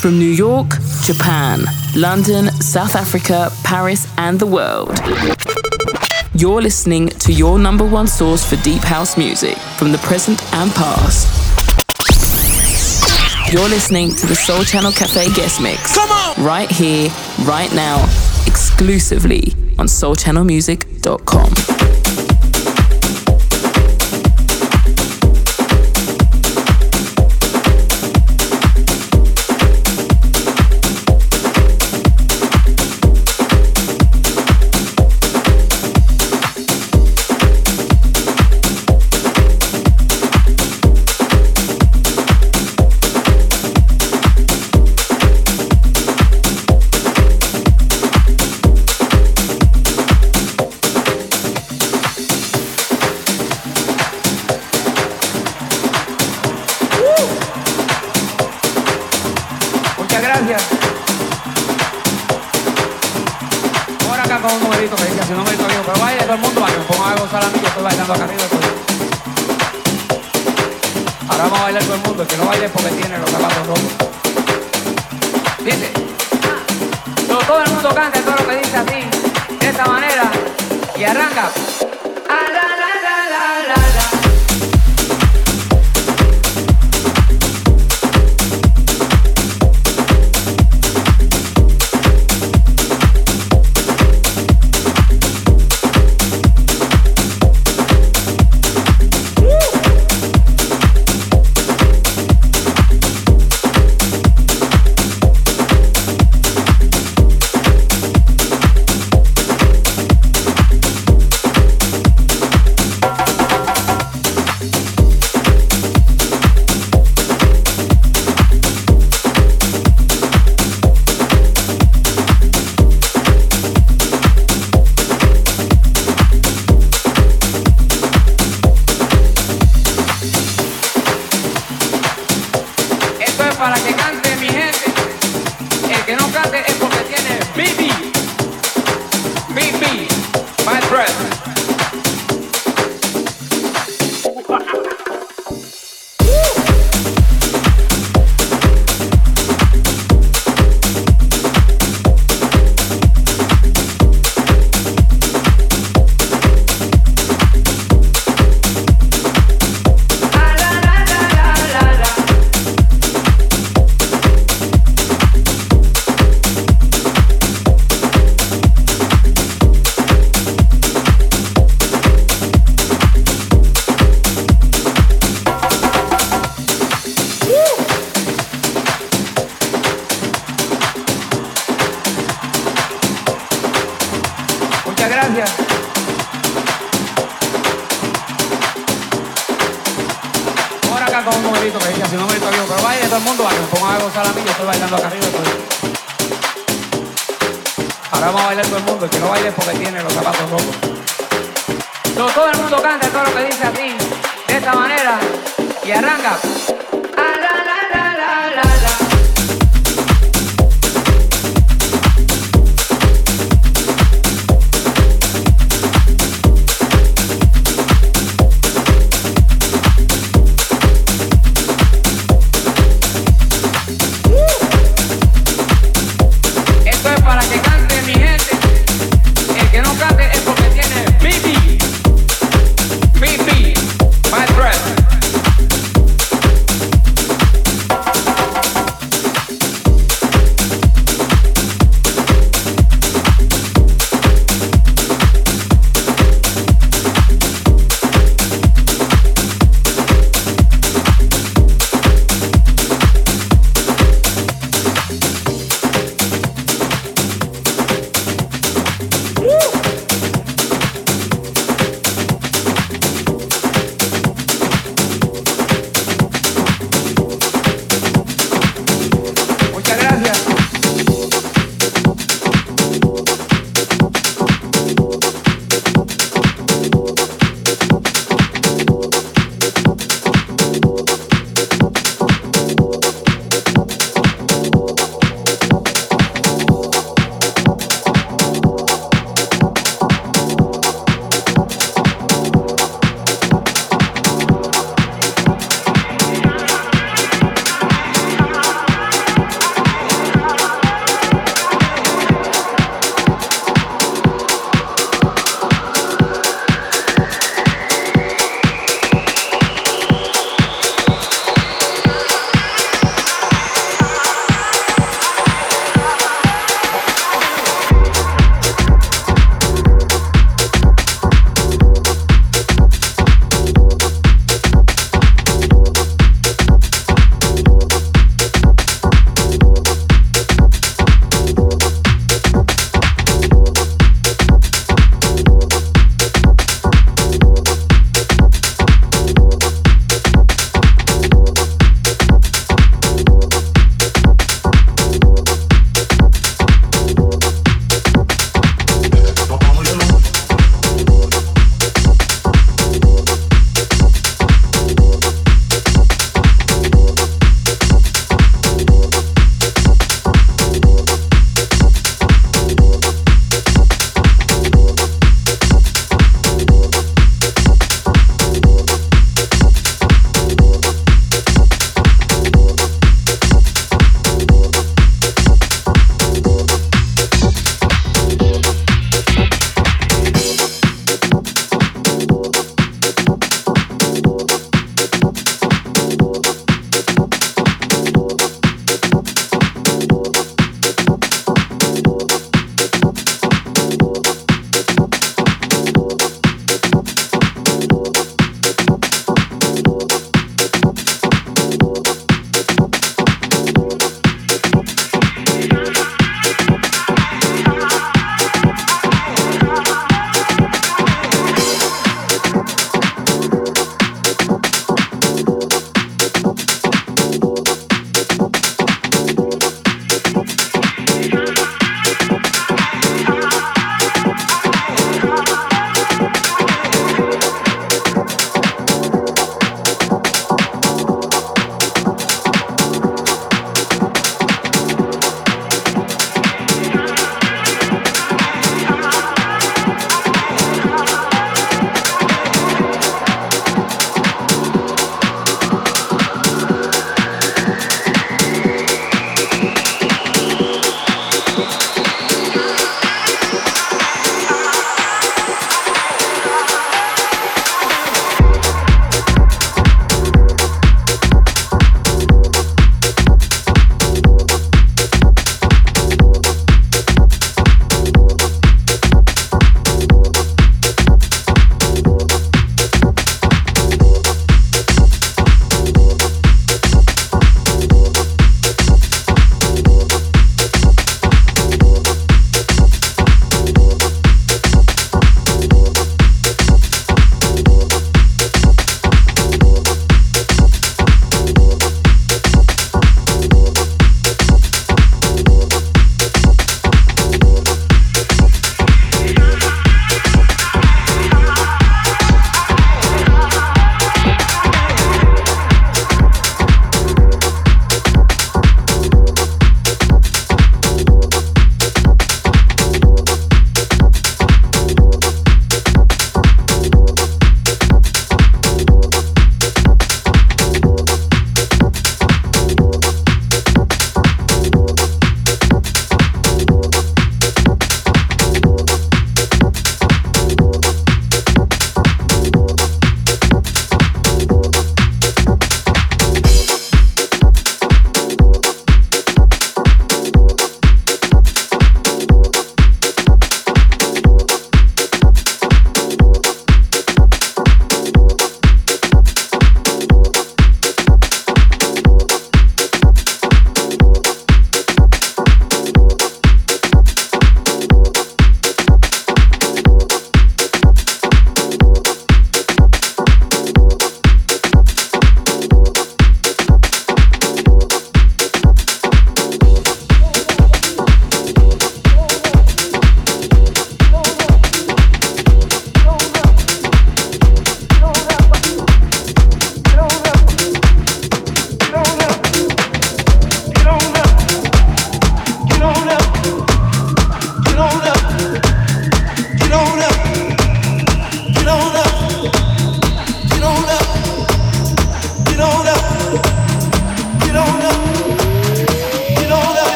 From New York, Japan, London, South Africa, Paris, and the world. You're listening to your number one source for deep house music from the present and past. You're listening to the Sole Channel Cafe Guest Mix. Come on! Right here, right now, exclusively on SoleChannelMusic.com.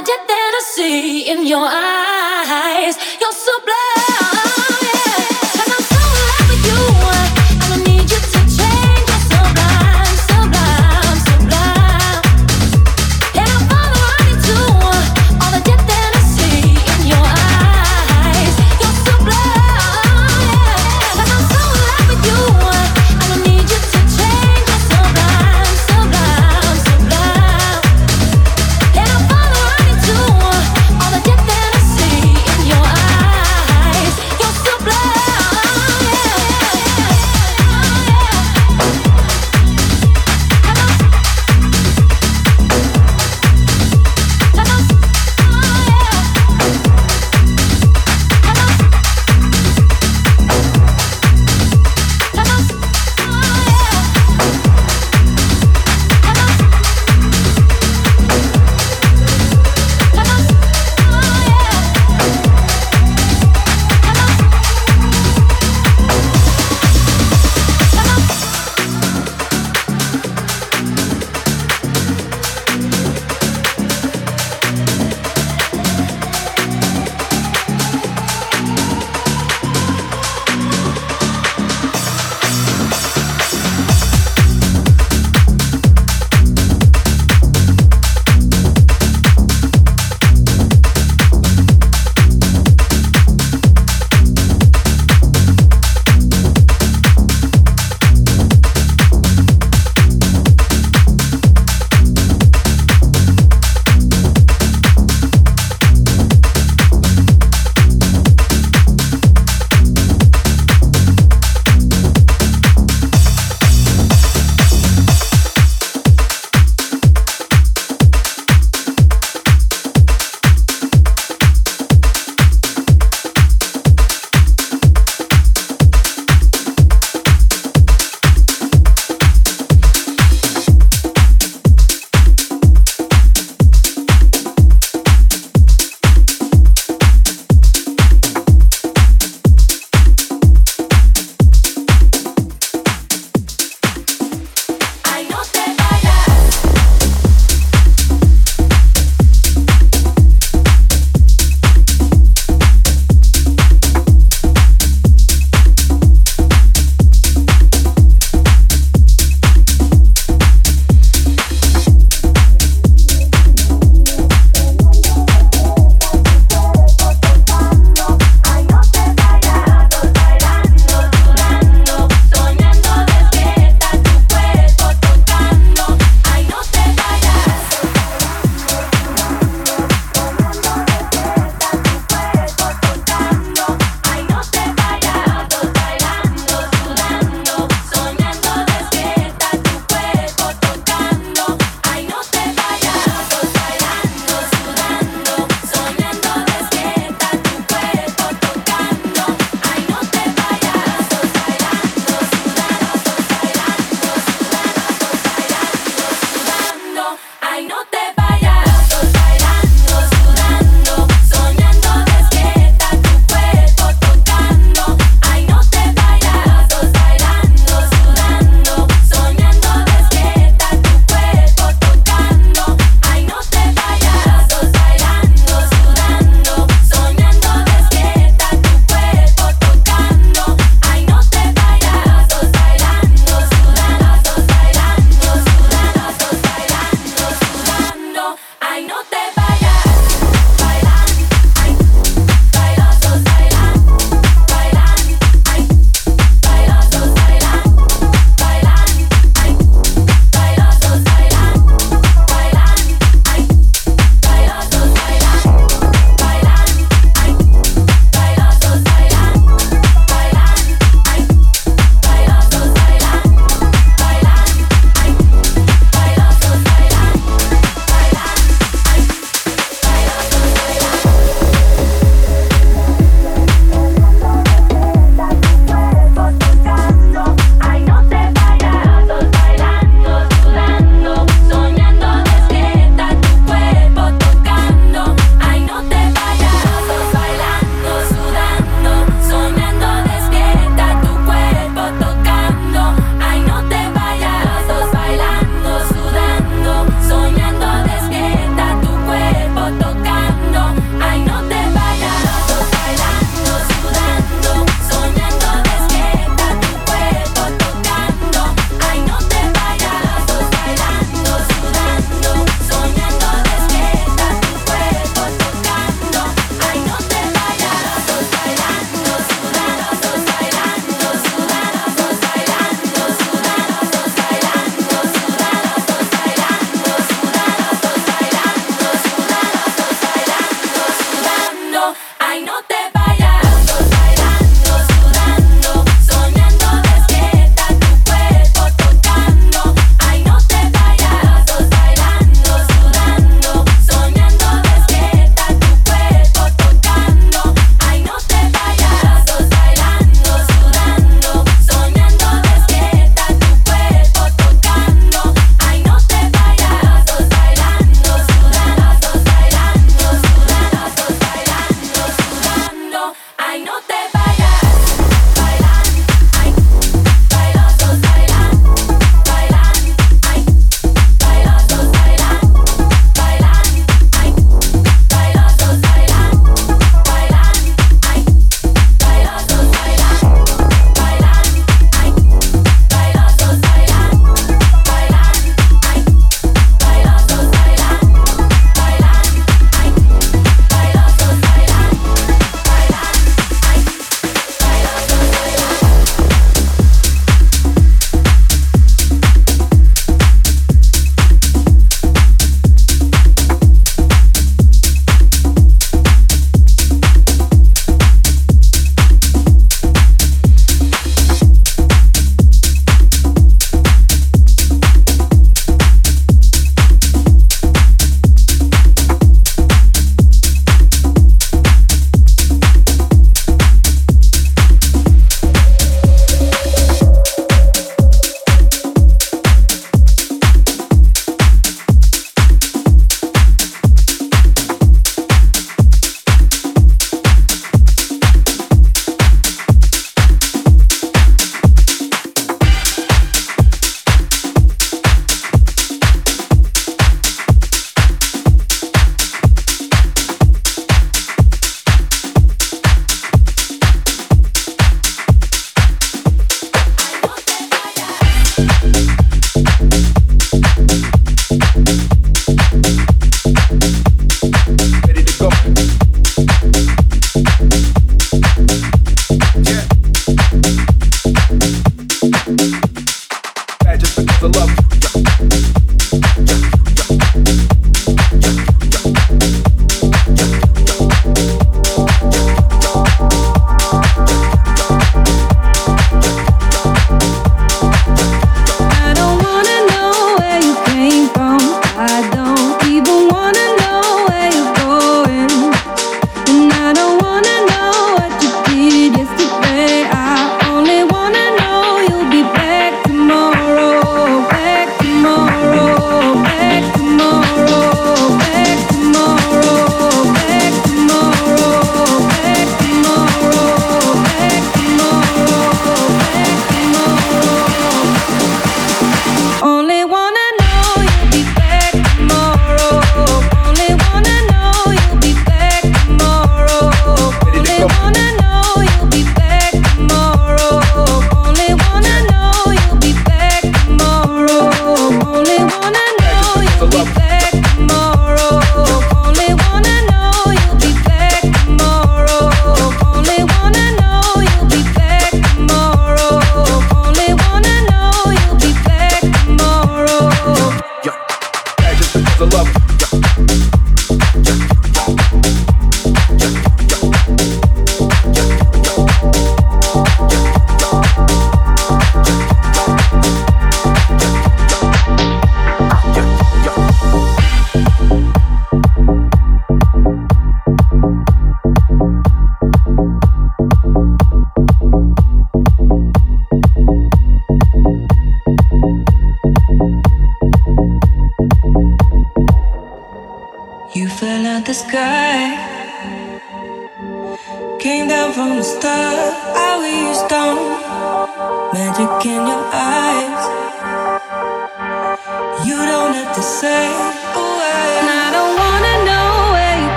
melody that I see in your eyes. You're so blind.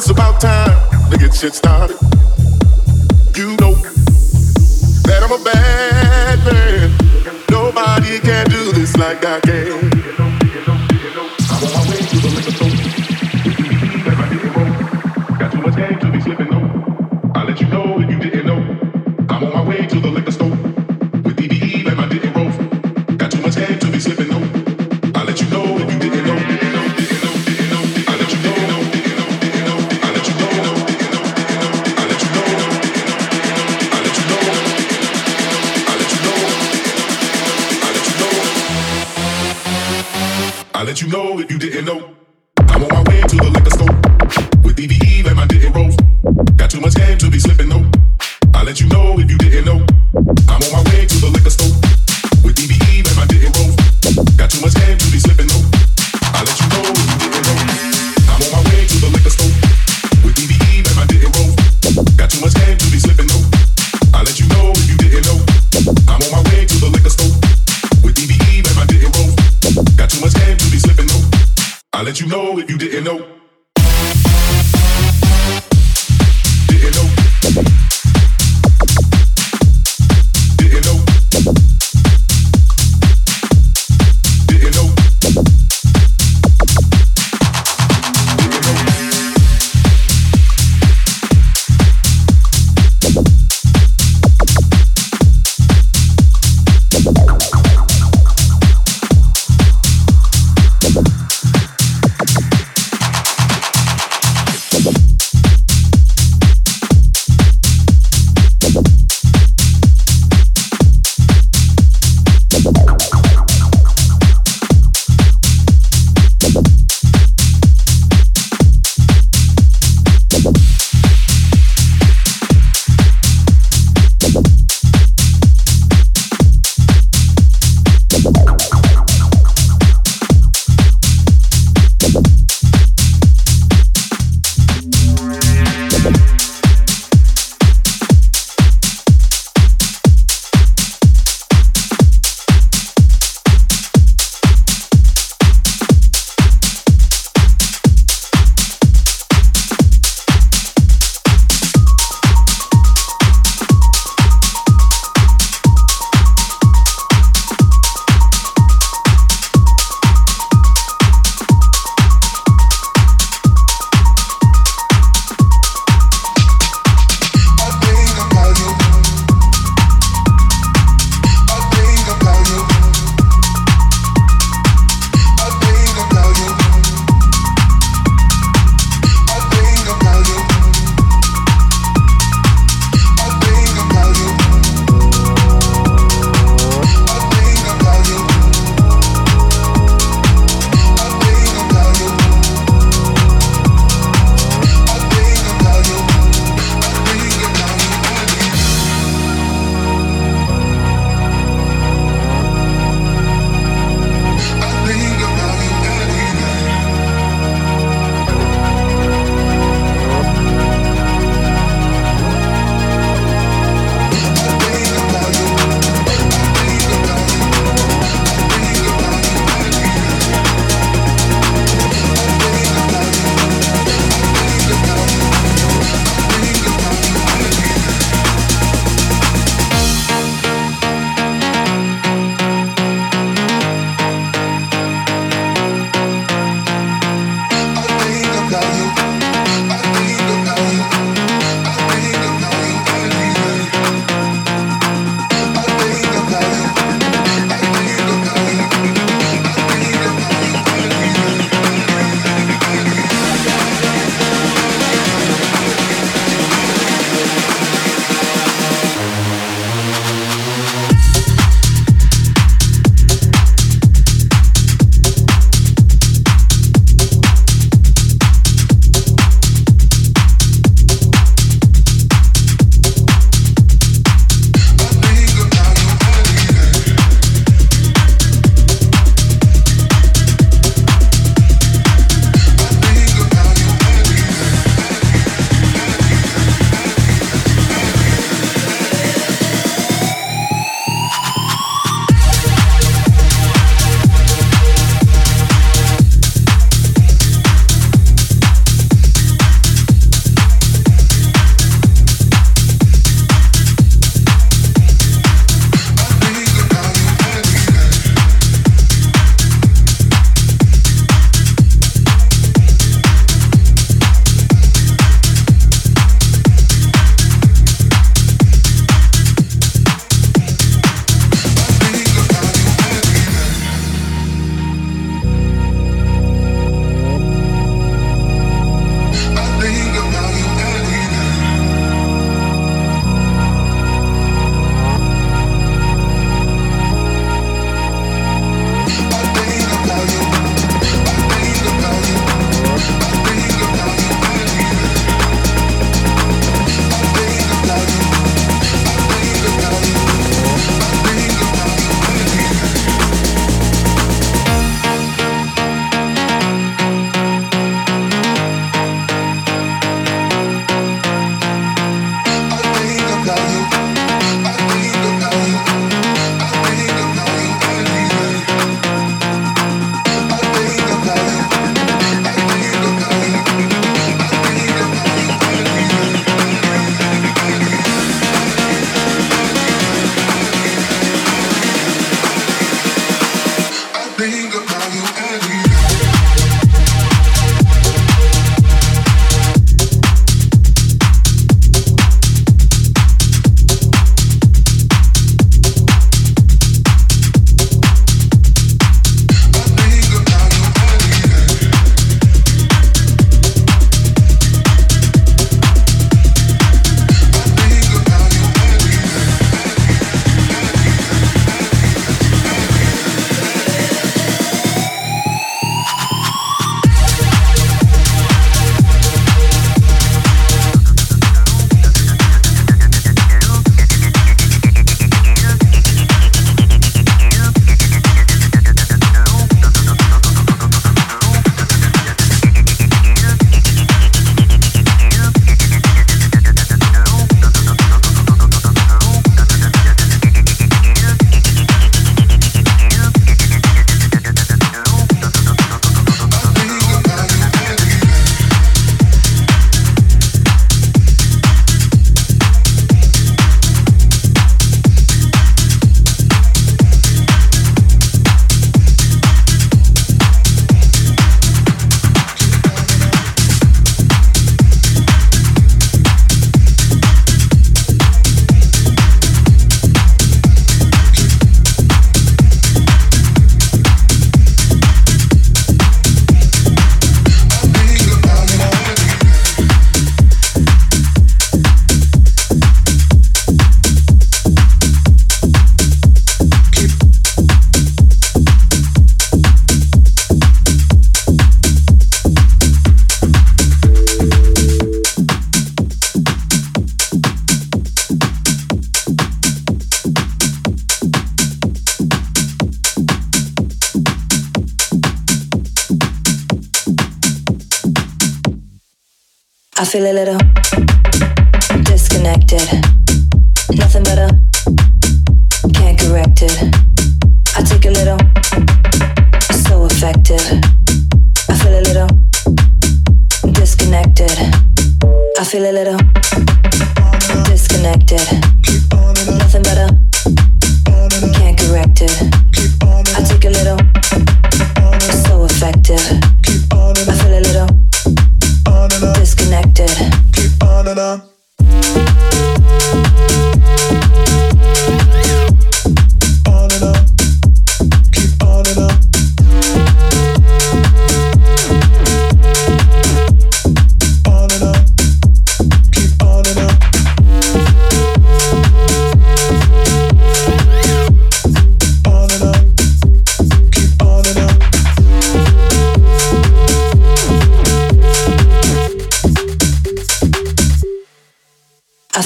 it's about time to get shit started. You know that I'm a bad man. Nobody can do this like I can.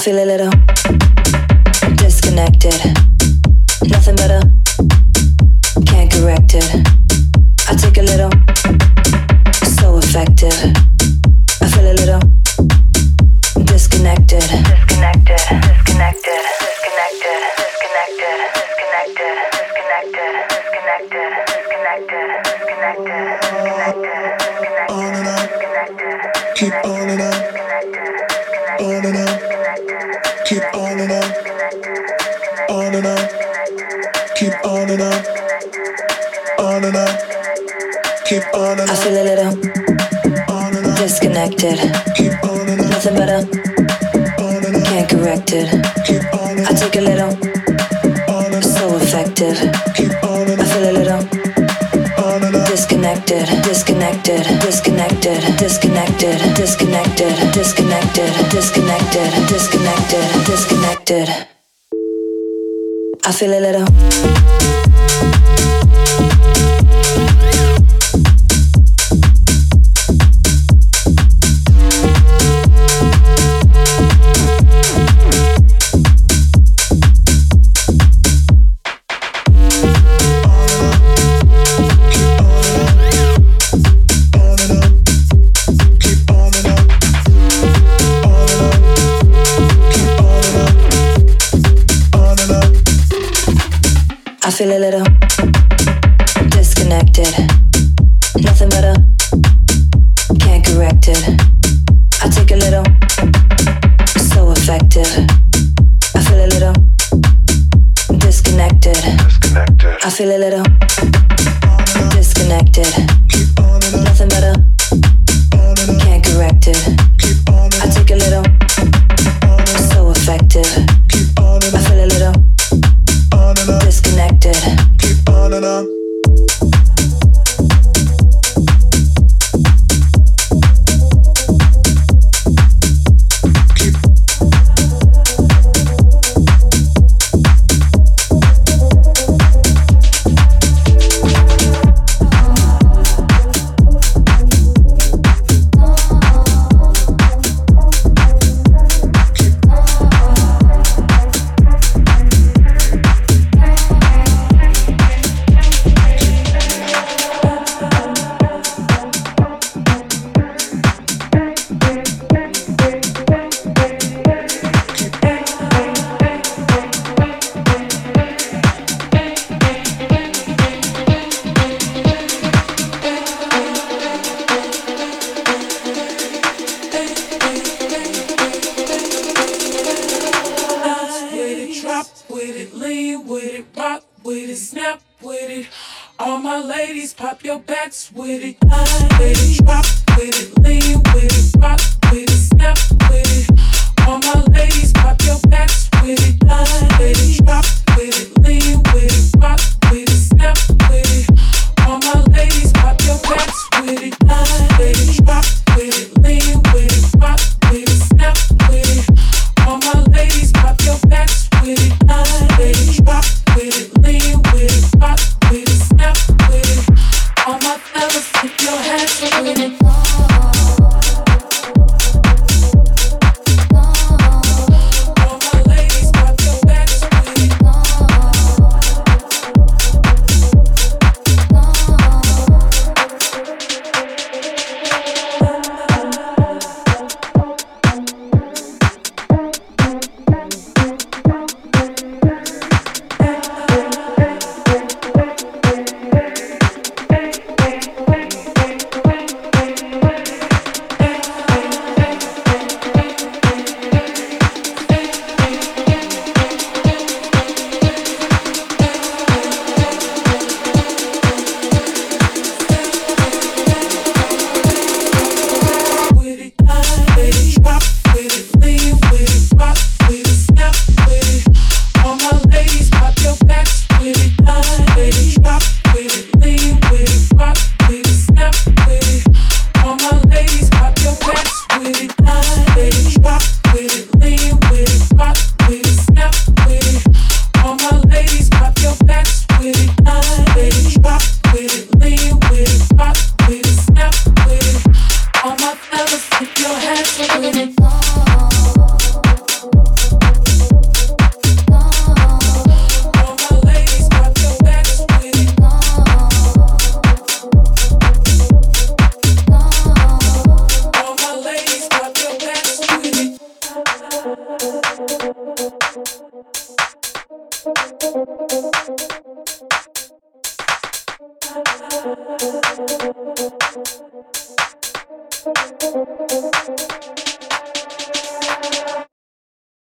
feel a little. connected. I feel a little. I feel a little.